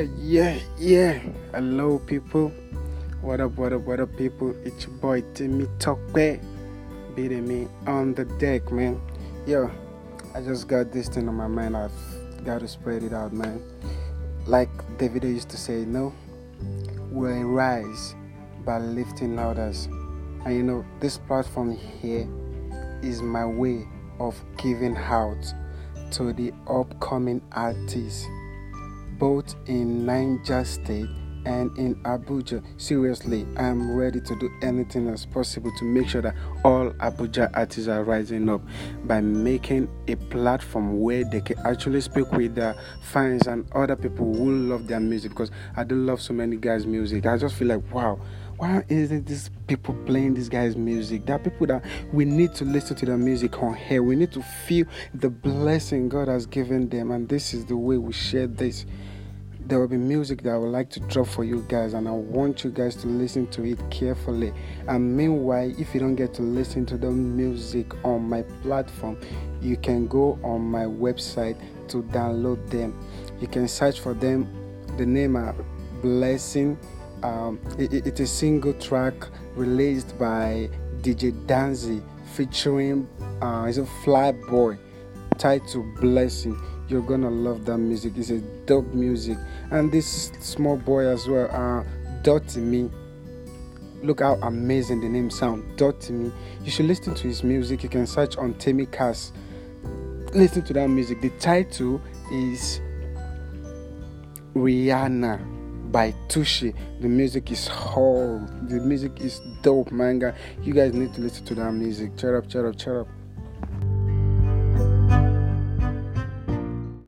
Yeah, yeah, yeah. Hello, people. What up, what up, what up, people? It's your boy Timmy Tokwe. Beating me on the deck, man. Yo, I just got this thing on my mind. I've got to spread it out, man. Like David used to say, no, we'll rise by lifting others. And you know, this platform here is my way of giving out to the upcoming artists, both in Niger State and in Abuja. Seriously, I'm ready to do anything as possible to make sure that all Abuja artists are rising up by making a platform where they can actually speak with their fans and other people who love their music. Because I do love so many guys' music. I just feel like wow why is it these people playing this guy's music? There are people that we need to listen to their music on here. We need to feel the blessing God has given them, and this is the way we share this. There will be music that I would like to drop for you guys, and I want you guys to listen to it carefully. And meanwhile, if you don't get to listen to the music on my platform, you can go on my website to download them. You can search for them. The name are Blessing um, it, it's a single track released by DJ Danzy featuring uh, is a Fly Boy titled Blessing. You're gonna love that music. It's a dope music, and this small boy as well, uh, Dotty Me. Look how amazing the name sound, Dotty Me. You should listen to his music. You can search on Timmy Cass. Listen to that music. The title is Rihanna by Tushi. The music is whole. The music is dope, manga. You guys need to listen to that music. Cheer up, cheer up, cheer up.